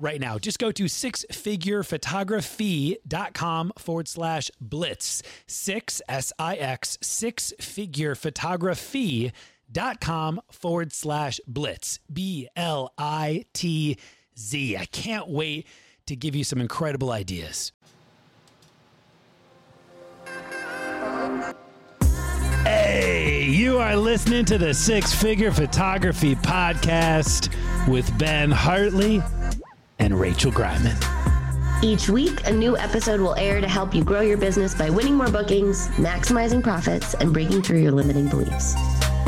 right now. Just go to sixfigurephotography.com forward slash blitz. Six, S I X, six figure photography.com forward slash blitz. B L I T Z. I can't wait to give you some incredible ideas. Hey, you are listening to the Six Figure Photography Podcast with Ben Hartley and Rachel Greiman. Each week, a new episode will air to help you grow your business by winning more bookings, maximizing profits, and breaking through your limiting beliefs.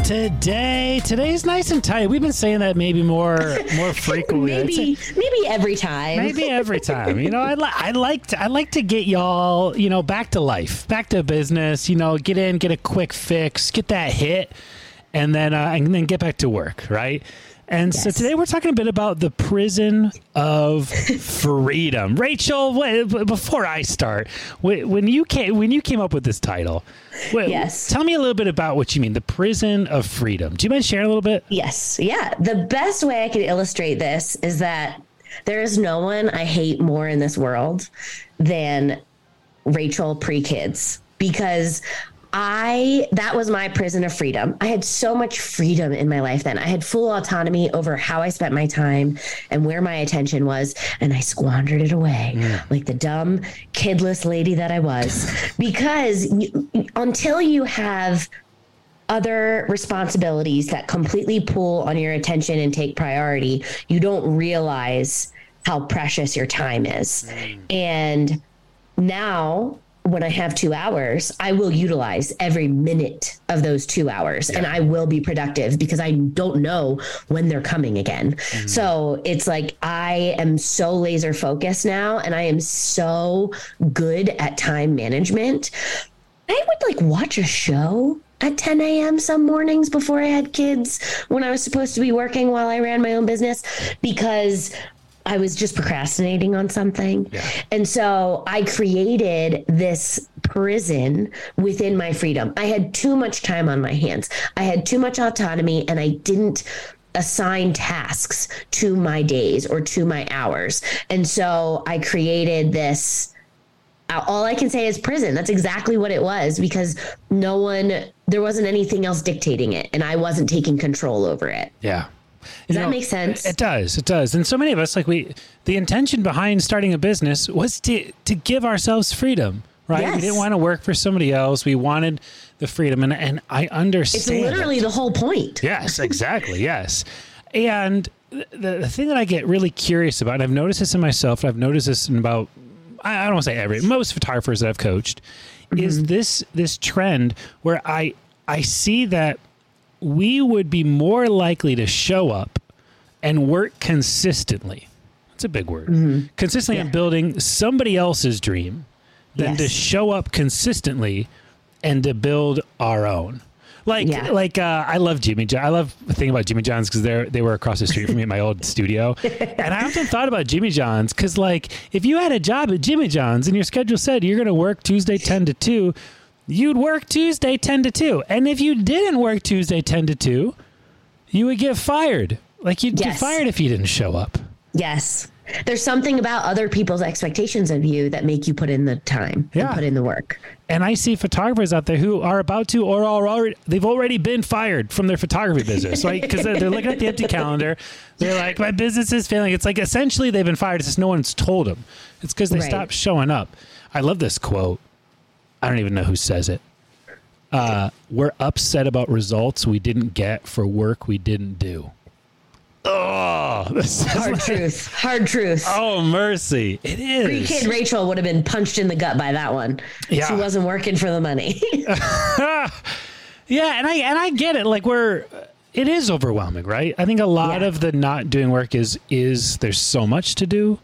Today, today's nice and tight. We've been saying that maybe more, more frequently. maybe, maybe every time. Maybe every time. You know, I, li- I like to, I like to get y'all, you know, back to life, back to business. You know, get in, get a quick fix, get that hit, and then uh, and then get back to work. Right. And yes. so today we're talking a bit about the prison of freedom. Rachel, before I start, when you came when you came up with this title, yes, tell me a little bit about what you mean, the prison of freedom. Do you mind sharing a little bit? Yes, yeah. The best way I can illustrate this is that there is no one I hate more in this world than Rachel pre kids because I that was my prison of freedom. I had so much freedom in my life then. I had full autonomy over how I spent my time and where my attention was, and I squandered it away yeah. like the dumb, kidless lady that I was. because you, until you have other responsibilities that completely pull on your attention and take priority, you don't realize how precious your time is. Mm. And now when I have two hours, I will utilize every minute of those two hours yeah. and I will be productive because I don't know when they're coming again. Mm. So it's like I am so laser focused now and I am so good at time management. I would like watch a show at 10 a.m. some mornings before I had kids when I was supposed to be working while I ran my own business because I was just procrastinating on something. Yeah. And so I created this prison within my freedom. I had too much time on my hands. I had too much autonomy and I didn't assign tasks to my days or to my hours. And so I created this uh, all I can say is prison. That's exactly what it was because no one there wasn't anything else dictating it and I wasn't taking control over it. Yeah. Does that know, make sense? It does. It does. And so many of us, like we, the intention behind starting a business was to to give ourselves freedom, right? Yes. We didn't want to work for somebody else. We wanted the freedom, and and I understand. It's literally the whole point. Yes, exactly. yes, and the, the thing that I get really curious about, and I've noticed this in myself, and I've noticed this in about I don't want to say every most photographers that I've coached, mm-hmm. is this this trend where I I see that we would be more likely to show up and work consistently. That's a big word. Mm-hmm. Consistently yeah. in building somebody else's dream than yes. to show up consistently and to build our own. Like, yeah. like uh, I love Jimmy John. I love the thing about Jimmy John's because they they were across the street from me at my old studio, and I often thought about Jimmy John's because like if you had a job at Jimmy John's and your schedule said you're going to work Tuesday ten to two, you'd work Tuesday 10 to 2. And if you didn't work Tuesday 10 to 2, you would get fired. Like you'd yes. get fired if you didn't show up. Yes. There's something about other people's expectations of you that make you put in the time yeah. and put in the work. And I see photographers out there who are about to or are already they've already been fired from their photography business, right? Because they're, they're, looking at the empty calendar. They're like, my business is failing. It's like essentially they've been fired. It's just no one's told them. It's because they right. stopped showing up. I love this quote. I don't even know who says it. Uh, we're upset about results we didn't get for work we didn't do. Oh, this is Hard like- truth. Hard truth. oh mercy! It is. Pre kid Rachel would have been punched in the gut by that one. Yeah. She wasn't working for the money. Yeah, and I and I get it. Like we're, it is overwhelming, right? I think a lot Yeah. of the not doing work is is there's so much to do.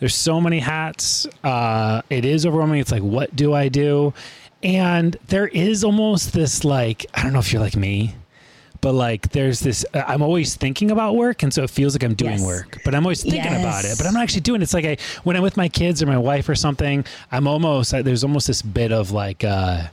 There's so many hats. Uh, it is overwhelming. It's like, what do I do? And there is almost this like I don't know if you're like me, but like there's this. uh, I'm always thinking about work, and so it feels like I'm doing Yes. work, but I'm always thinking about it. But I'm not actually doing it. It's like I when I'm with my kids or my wife or something. I'm almost there's almost this bit of like. uh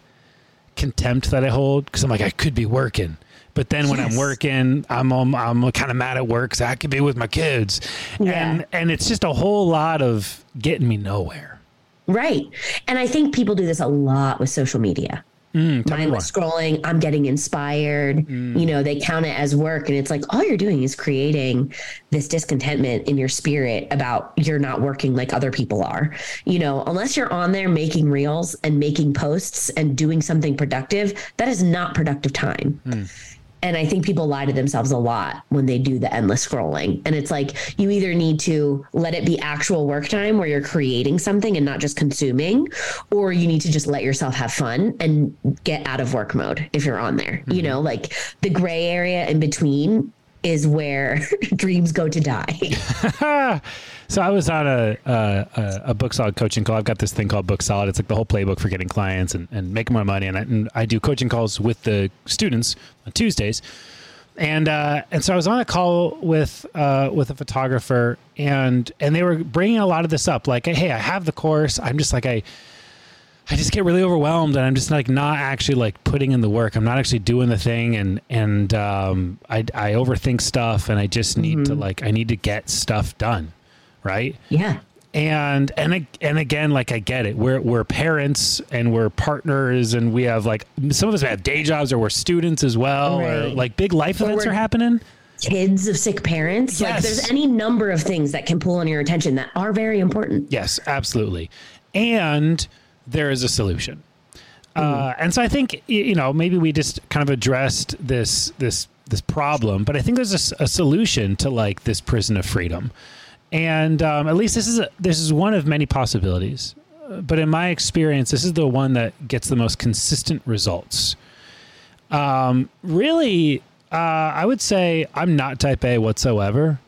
contempt that I hold because I'm like I could be working, but then when I'm working, I'm um, I'm kind of mad at work because I could be with my kids, Yeah. and and it's just a whole lot of getting me nowhere. right. And I think people do this a lot with social media. Mm, mindless scrolling i'm getting inspired you know they count it as work and it's like all you're doing is creating this discontentment in your spirit about you're not working like other people are you know unless you're on there making reels and making posts and doing something productive that is not productive time and I think people lie to themselves a lot when they do the endless scrolling. And it's like you either need to let it be actual work time where you're creating something and not just consuming, or you need to just let yourself have fun and get out of work mode if you're on there. You mm-hmm. know, like the gray area in between is where dreams go to die. So I was on a, a a book solid coaching call. I've got this thing called Book Solid. It's like the whole playbook for getting clients and, and making more money. And I, and I do coaching calls with the students on Tuesdays. And uh, and so I was on a call with uh, with a photographer, and and they were bringing a lot of this up. Like, hey, I have the course. I'm just like I. I just get really overwhelmed and I'm just like not actually like putting in the work. I'm not actually doing the thing and and um, I I overthink stuff and I just need to like I need to get stuff done, right? yeah. And and and again, like I get it. We're we're parents and we're partners and we have like some of us have day jobs or we're students as well or like big life Or events we're- happening. Kids of sick parents. Like Yes. there's any number of things that can pull on your attention that are very important. Yes, absolutely. And there is a solution. Uh, and so I think you know maybe we just kind of addressed this this this problem, but I think there's a solution to like this prison of freedom, and um, at least this is a, this is one of many possibilities. But in my experience, this is the one that gets the most consistent results. Um, really, uh, I would say I'm not Type A whatsoever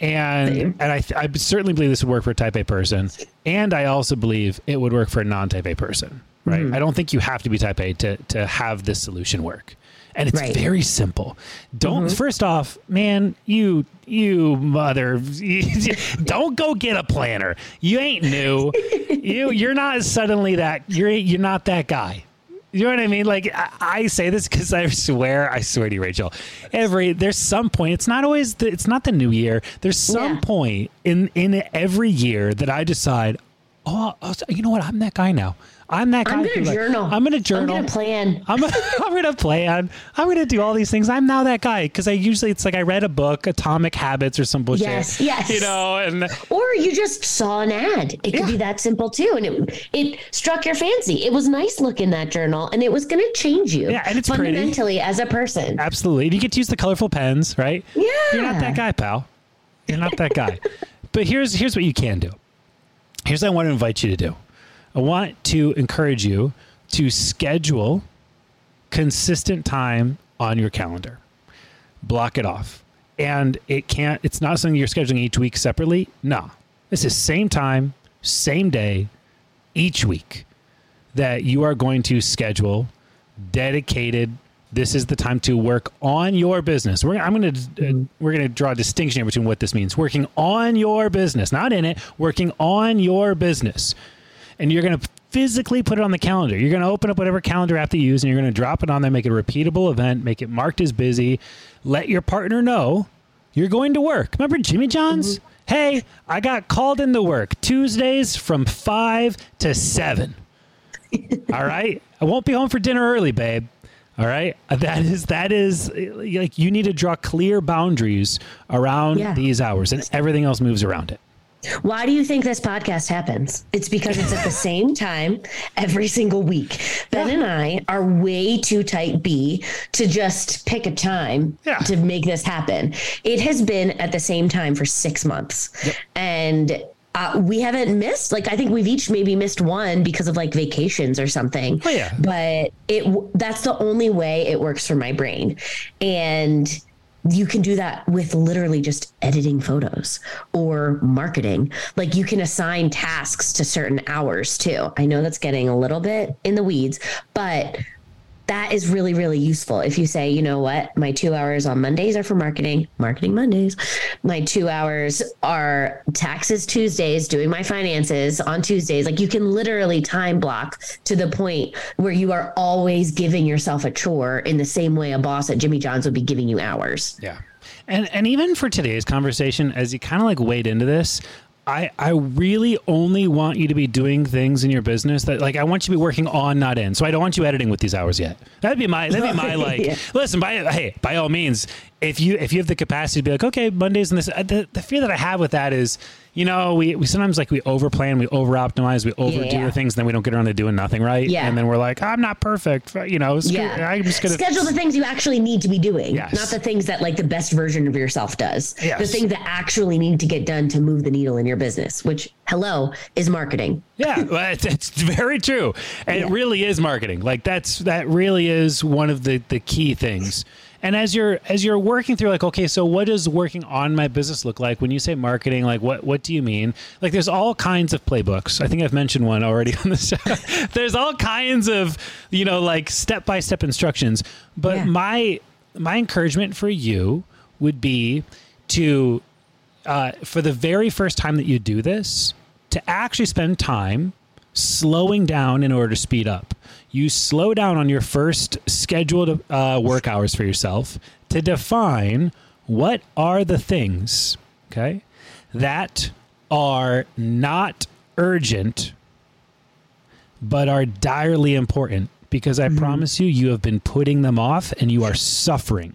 and Same. and I, th- I certainly believe this would work for a type A person, and I also believe it would work for a non-type A person. Right? Mm-hmm. I don't think you have to be type A to to have this solution work, and it's Right. very simple. Don't first off, man, you you mother, don't go get a planner. You ain't new. you you're not suddenly that you're you're not that guy. You know what I mean? Like I, I say this because I swear, I swear to you, Rachel. Every there's some point. It's not always. The, it's not the new year. There's some Yeah. point in in every year that I decide. Oh, oh, you know what? I'm that guy now. I'm that guy. I'm gonna like, journal. I'm gonna journal. I'm gonna plan. I'm, I'm gonna plan. I'm gonna do all these things. I'm now that guy because I usually it's like I read a book, Atomic Habits or some bullshit. Yes, yes. You know, and Or you just saw an ad. It could be that simple too, and it it struck your fancy. It was nice looking that journal, and it was going to change you. Yeah, and it's pretty. fundamentally as a person. Absolutely. And you get to use the colorful pens, right? Yeah. You're not that guy, pal. You're not that guy. but here's here's what you can do. Here's what I want to invite you to do. I want to encourage you to schedule consistent time on your calendar. Block it off. And it can't it's not something you're scheduling each week separately. No. This is same time, same day, each week that you are going to schedule dedicated this is the time to work on your business we're, i'm going to uh, we're going to draw a distinction here between what this means working on your business not in it working on your business and you're going to physically put it on the calendar you're going to open up whatever calendar app you use and you're going to drop it on there make it a repeatable event make it marked as busy let your partner know you're going to work remember jimmy john's mm-hmm. hey i got called into work tuesdays from 5 to 7 all right. I won't be home for dinner early, babe. All right. That is that is like you need to draw clear boundaries around Yeah. these hours and everything else moves around it. Why do you think this podcast happens? It's because it's at the same time every single week. Ben yeah. and I are way too type B to just pick a time yeah. to make this happen. It has been at the same time for six months. Yep. And uh, we haven't missed like i think we've each maybe missed one because of like vacations or something oh, yeah. but it that's the only way it works for my brain and you can do that with literally just editing photos or marketing. Like you can assign tasks to certain hours too. I know that's getting a little bit in the weeds, but that is really, really useful. If you say, you know what, my two hours on Mondays are for marketing, marketing Mondays. My two hours are taxes Tuesdays, doing my finances on Tuesdays. Like you can literally time block to the point where you are always giving yourself a chore in the same way a boss at Jimmy John's would be giving you hours. Yeah. And and even for today's conversation, as you kind of like wade into this, I, I really only want you to be doing things in your business that like I want you to be working on, not in. So I don't want you editing with these hours yet. That'd be my that'd be my like. yeah. Listen, by hey, by all means, if you if you have the capacity to be like, okay, Mondays and this, uh, the, the fear that I have with that is you know, we, we sometimes like we overplan, we over optimize, we overdo yeah. things, and then we don't get around to doing nothing right. Yeah. And then we're like, I'm not perfect. You know, yeah. I'm just gonna schedule the things you actually need to be doing, yes. not the things that like the best version of yourself does. Yes. The things that actually need to get done to move the needle in your business, which hello is marketing. Yeah, it's, it's very true. And yeah. it really is marketing. Like that's that really is one of the the key things. And as you're as you're working through, like, okay, so what does working on my business look like? When you say marketing, like, what what do you mean? Like, there's all kinds of playbooks. I think I've mentioned one already on the show. there's all kinds of you know like step by step instructions. But yeah. my my encouragement for you would be to uh, for the very first time that you do this to actually spend time slowing down in order to speed up you slow down on your first scheduled uh, work hours for yourself to define what are the things, okay, that are not urgent but are direly important because I mm-hmm. promise you, you have been putting them off and you are suffering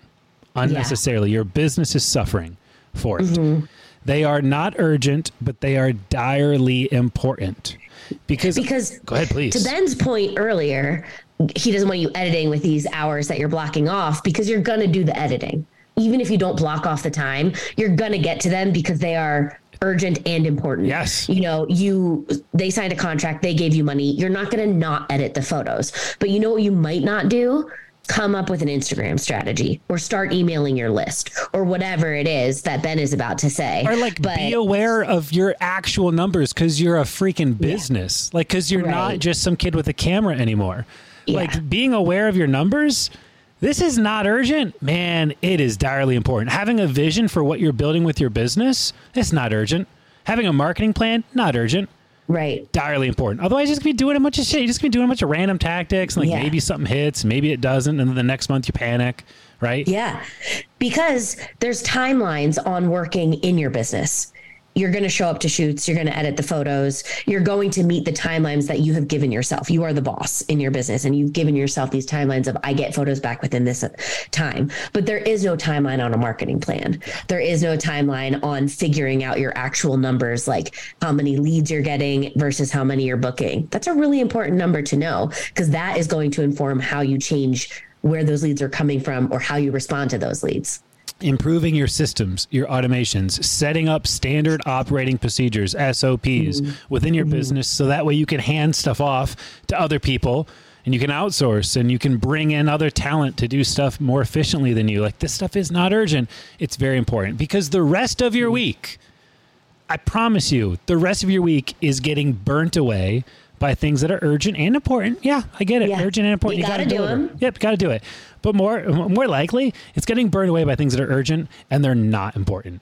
unnecessarily. Yeah. Your business is suffering for it. Mm-hmm. They are not urgent, but they are direly important. Because because go ahead, please. To Ben's point earlier, he doesn't want you editing with these hours that you're blocking off because you're gonna do the editing. Even if you don't block off the time, you're gonna get to them because they are urgent and important. Yes. You know, you they signed a contract, they gave you money. You're not going to not edit the photos. But you know what you might not do? Come up with an Instagram strategy or start emailing your list or whatever it is that Ben is about to say. Or like but, be aware of your actual numbers because you're a freaking business. Yeah. Like because you're right. not just some kid with a camera anymore. Yeah. Like being aware of your numbers. This is not urgent. Man, it is direly important. Having a vision for what you're building with your business, it's not urgent. Having a marketing plan, not urgent. Right. Direly important. Otherwise, you're just gonna be doing a bunch of shit. You're just gonna be doing a bunch of random tactics. And Like yeah. maybe something hits, maybe it doesn't, and then the next month you panic. Right. Yeah. Because there's timelines on working in your business you're going to show up to shoots, you're going to edit the photos, you're going to meet the timelines that you have given yourself. You are the boss in your business and you've given yourself these timelines of I get photos back within this uh, time. But there is no timeline on a marketing plan. There is no timeline on figuring out your actual numbers like how many leads you're getting versus how many you're booking. That's a really important number to know because that is going to inform how you change where those leads are coming from or how you respond to those leads improving your systems, your automations, setting up standard operating procedures, SOPs mm-hmm. within your mm-hmm. business so that way you can hand stuff off to other people and you can outsource and you can bring in other talent to do stuff more efficiently than you. Like this stuff is not urgent. It's very important because the rest of your mm-hmm. week, I promise you, the rest of your week is getting burnt away by things that are urgent and important. Yeah, I get it. Yeah. Urgent and important. You, you got to do them. Yep, got to do it. But more more likely, it's getting burned away by things that are urgent and they're not important.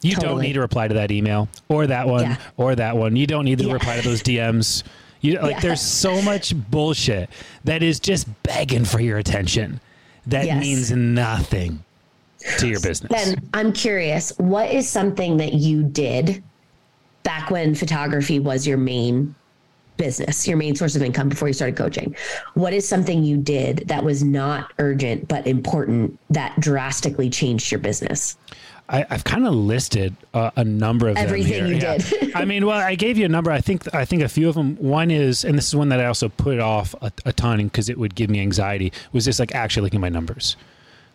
You totally. don't need to reply to that email or that one yeah. or that one. You don't need to yeah. reply to those DMs. You like there's so much bullshit that is just begging for your attention that yes. means nothing to your business. Then I'm curious, what is something that you did back when photography was your main business, your main source of income before you started coaching? What is something you did that was not urgent but important that drastically changed your business? I, have kind of listed uh, a number of everything them you yeah. did. I mean, well, I gave you a number. I think I think a few of them. One is, and this is one that I also put off a, a ton because it would give me anxiety. Was just like actually looking at my numbers.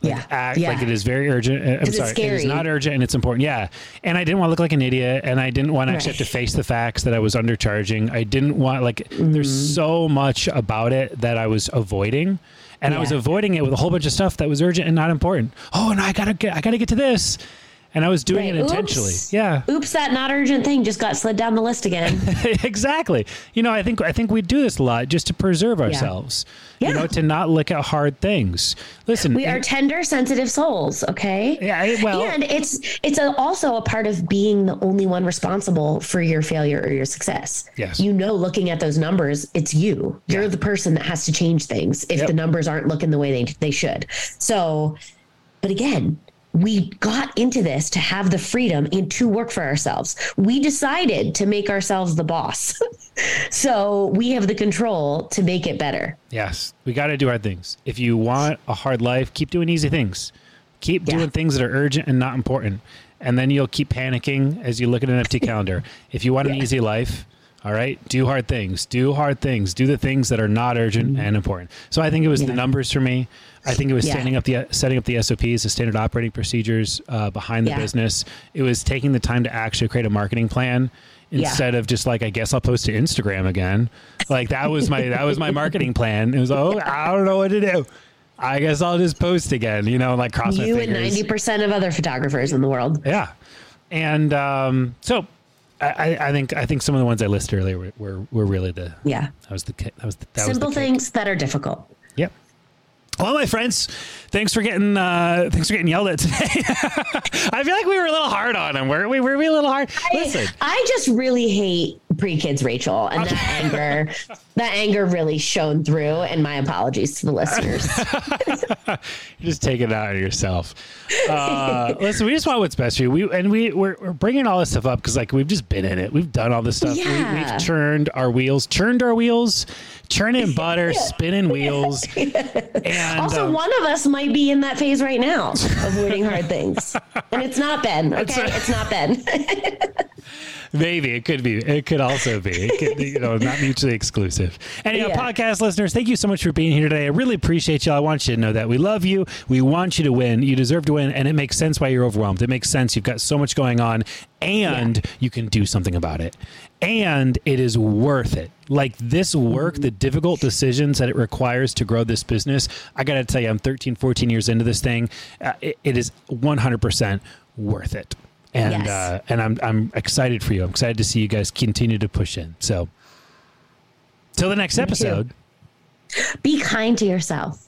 Like, yeah, act yeah. like it is very urgent. uh, I'm sorry, it is not urgent and it's important. Yeah, and I didn't want to look like an idiot, and I didn't want to actually have to face the facts that I was undercharging. I didn't want like Mm-hmm. there's so much about it that I was avoiding, and I was avoiding it with a whole bunch of stuff that was urgent and not important. Oh, and I gotta get I gotta get to this, and I was doing Right. it intentionally. Oops. Yeah, Oops, that not urgent thing just got slid down the list again. exactly. You know, I think I think we do this a lot just to preserve ourselves. You Yeah. know, to not look at hard things. Listen, We are it- tender, sensitive souls. Okay. yeah, well, and it's it's a, also a part of being the only one responsible for your failure or your success. Yes. You know, looking at those numbers, it's you. You're the person that has to change things if Yep. the numbers aren't looking the way they they should. So, but again, we got into this to have the freedom and to work for ourselves. We decided to make ourselves the boss. so we have the control to make it better. Yes, we got to do hard things. If you want a hard life, keep doing easy things. Keep Yeah. doing things that are urgent and not important. And then you'll keep panicking as you look at an empty calendar. If you want an Yeah. easy life, all right, do hard things. Do hard things. Do the things that are not urgent and important. So I think it was the Mm-hmm. Numbers for me. I think it was Yeah. standing up the setting up the SOPs, the standard operating procedures uh, behind the Yeah. business. It was taking the time to actually create a marketing plan Yeah. instead of just like I guess I'll post to Instagram again. Like that was my that was my marketing plan. It was oh I don't know what to do. I guess I'll just post again. You know, like cross my You and ninety percent of other photographers in the world. Yeah, and um, so I, I- think I think some of the ones I listed earlier were, were, were really the Yeah. that was the that was the, that Simple was the things that are difficult. Yep. Well, my friends, thanks for getting uh, thanks for getting yelled at today. I feel like we were a little hard on him. Were we? Were we a little hard? Listen, I just really hate pre-kids Rachel and that anger that anger really shone through and my apologies to the listeners. You're just taking it out on yourself. Uh, listen, we just want what's best for you. We and we we're, we're bringing all this stuff up because like we've just been in it. We've done all this stuff. We, Yeah. we've churned our wheels, churned our wheels, churning butter, spinning wheels, and also, um, one of us might be in that phase right now, avoiding hard things. And it's not Ben, okay? It's not Ben. Maybe it could be. It could also be. It could, you know, not mutually exclusive. Anyhow, Yeah. podcast listeners, thank you so much for being here today. I really appreciate you. I want you to know that we love you. We want you to win. You deserve to win, and it makes sense why you're overwhelmed. It makes sense. You've got so much going on, and you can do something about it. And it is worth it. Like this work, the difficult decisions that it requires to grow this business. I got to tell you, I'm 13, 14 years into this thing. Uh, it, it is 100% worth it and Yes. uh, and I'm I'm excited for you. I'm excited to see you guys continue to push in. So, till the next episode, be kind to yourself.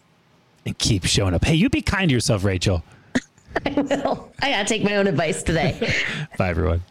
and keep showing up. Hey, you be kind to yourself, Rachel. I will. I gotta take my own advice today. Bye, everyone.